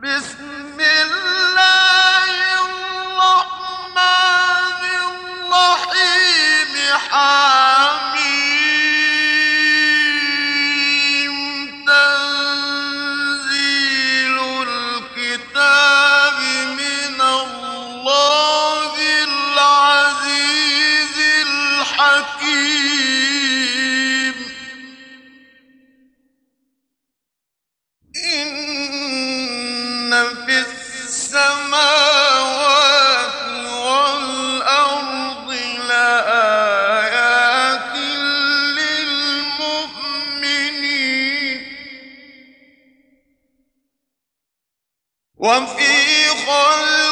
بسم الله وفي خلق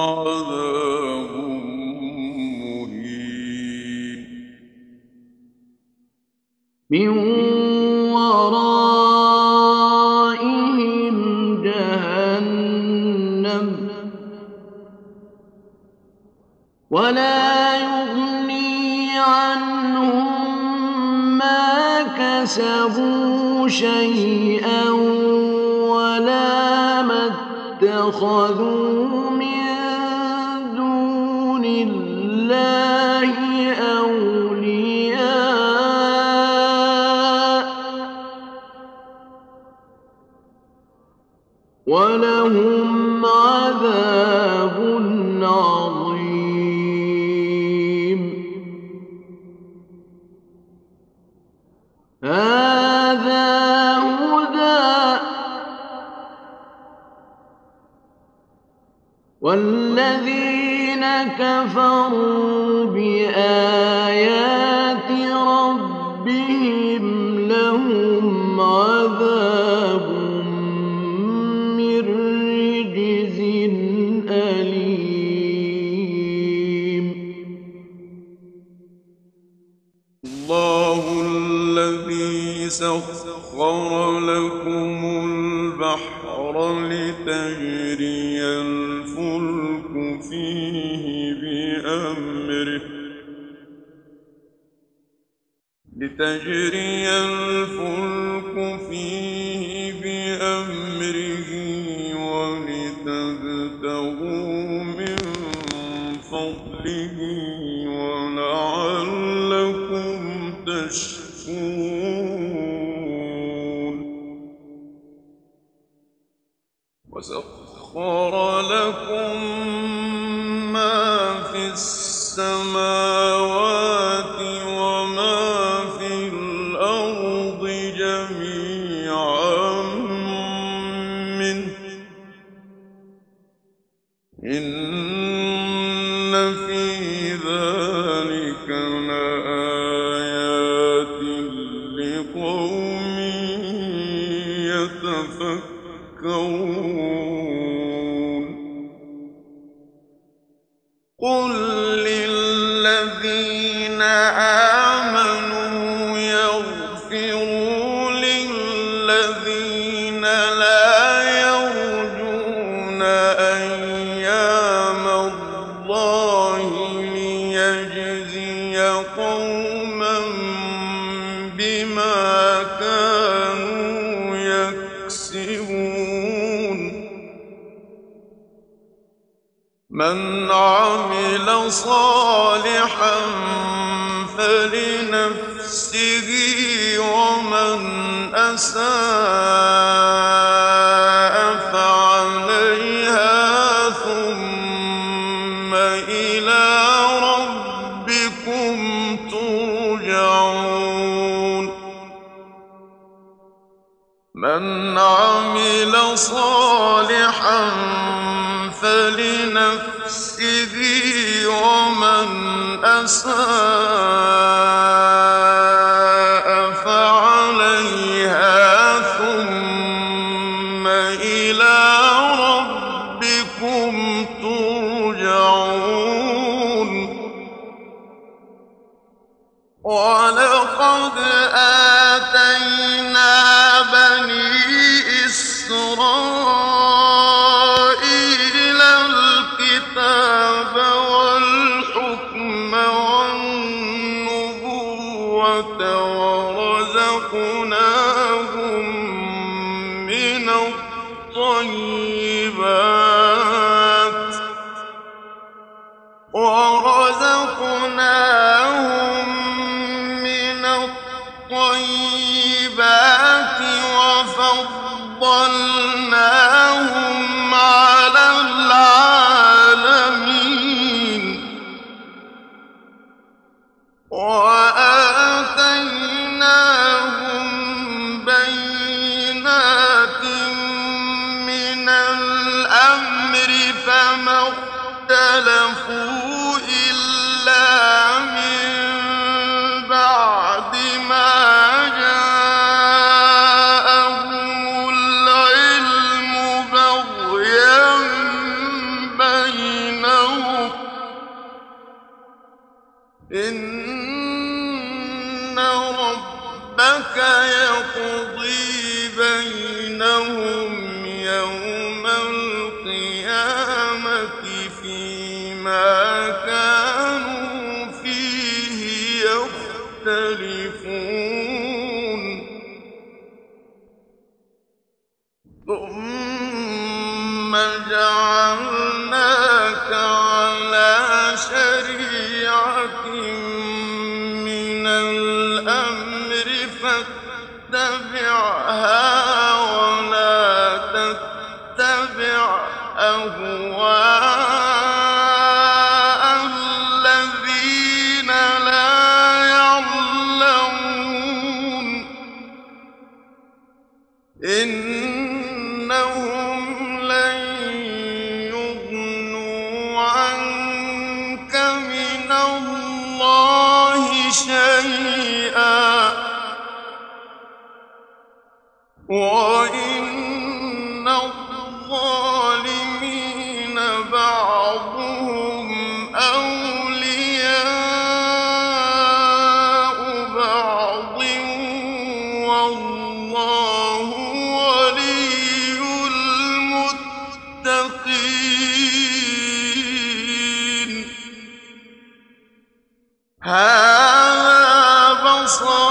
عذاب مهين. ولهم عذاب عظيم. هذا هدى والذين كفروا سخر لكم البحر لتجري الفلك فيه بأمره. لتجري الفلك فيه بأمره ولتبتغوا من فضله وسخر لكم ما في السماوات صالحا فلنفسه ومن أساء فعليها ثم إلى ربكم ترجعون. من عمل صالحا نسائك 我。إنهم لن يغنوا عنك من الله شيئا. song.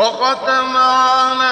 وختم على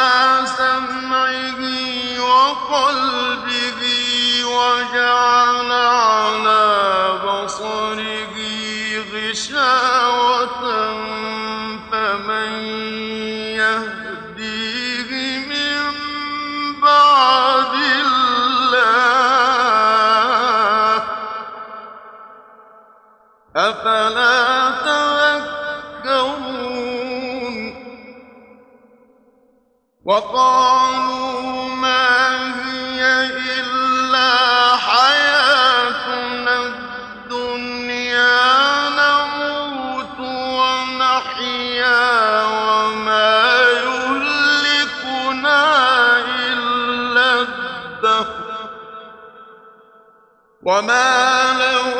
وما لهم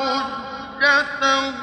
حجته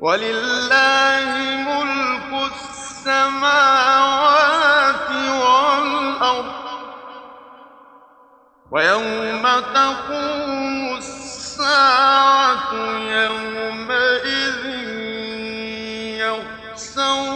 ولله ملك السماوات والأرض. ويوم تقوم الساعة يومئذ يخسر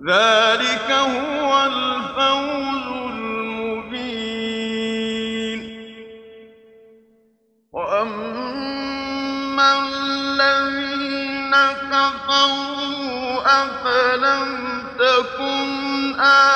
ذلك هو الفوز المبين. وأما الذين كفروا أفلم تكن آه